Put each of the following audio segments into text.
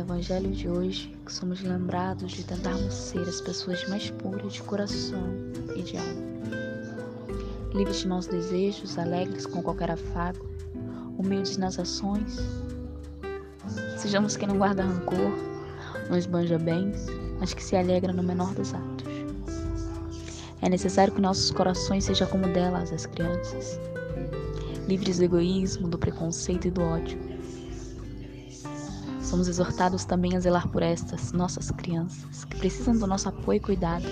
Evangelho de hoje que somos lembrados de tentarmos ser as pessoas mais puras de coração e de alma. Livres de maus desejos, alegres com qualquer afago, humildes nas ações. Sejamos quem não guarda rancor, não esbanja bens, mas que se alegra no menor dos atos. É necessário que nossos corações sejam como delas, as crianças, livres do egoísmo, do preconceito e do ódio Somos exortados também a zelar por estas, nossas crianças, que precisam do nosso apoio e cuidado.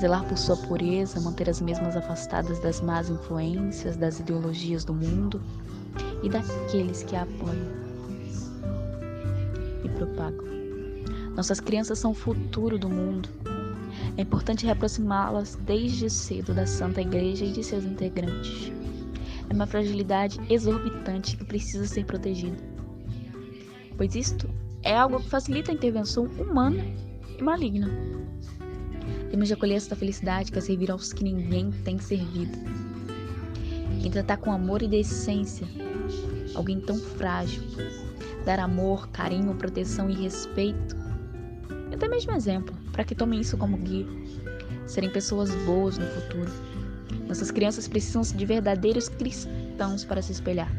Zelar por sua pureza, manter as mesmas afastadas das más influências, das ideologias do mundo e daqueles que a apoiam e propagam. Nossas crianças são o futuro do mundo. É importante reaproximá-las desde cedo da Santa Igreja e de seus integrantes é uma fragilidade exorbitante que precisa ser protegida. Pois isto é algo que facilita a intervenção humana e maligna. Temos de acolher esta felicidade que é servir aos que ninguém tem servido. E tratar com amor e decência alguém tão frágil. Dar amor, carinho, proteção e respeito. E até mesmo exemplo, para que tomem isso como guia. Serem pessoas boas no futuro nossas crianças precisam de verdadeiros cristãos para se espelhar.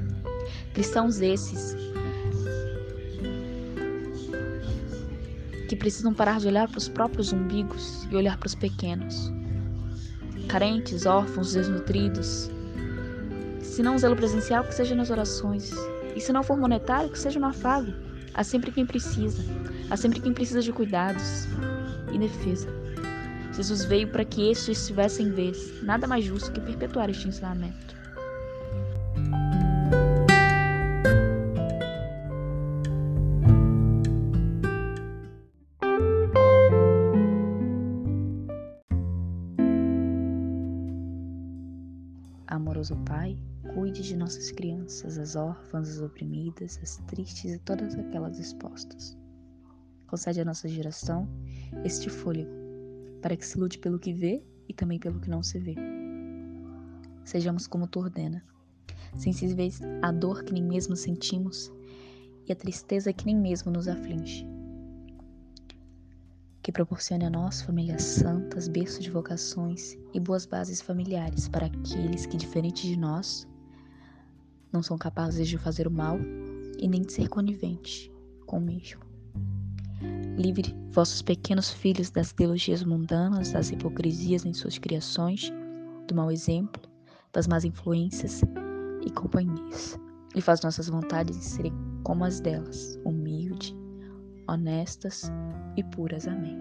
Cristãos esses que precisam parar de olhar para os próprios umbigos e olhar para os pequenos. Carentes, órfãos, desnutridos. Se não zelo presencial, que seja nas orações. E se não for monetário, que seja no afago. Há sempre quem precisa. Há sempre quem precisa de cuidados e defesa. Jesus veio para que estes tivessem vez. Nada mais justo que perpetuar este ensinamento. Amoroso Pai, cuide de nossas crianças, as órfãs, as oprimidas, as tristes e todas aquelas expostas. Concede à nossa geração este fôlego para que se lute pelo que vê e também pelo que não se vê. Sejamos como tu ordena, sensíveis à dor que nem mesmo sentimos e à tristeza que nem mesmo nos aflige. Que proporcione a nós famílias santas, berço de vocações e boas bases familiares para aqueles que, diferente de nós, não são capazes de fazer o mal e nem de ser conivente com o mesmo. Livre vossos pequenos filhos das teologias mundanas, das hipocrisias em suas criações, do mau exemplo, das más influências e companhias. E faz nossas vontades serem como as delas, humilde, honestas e puras. Amém.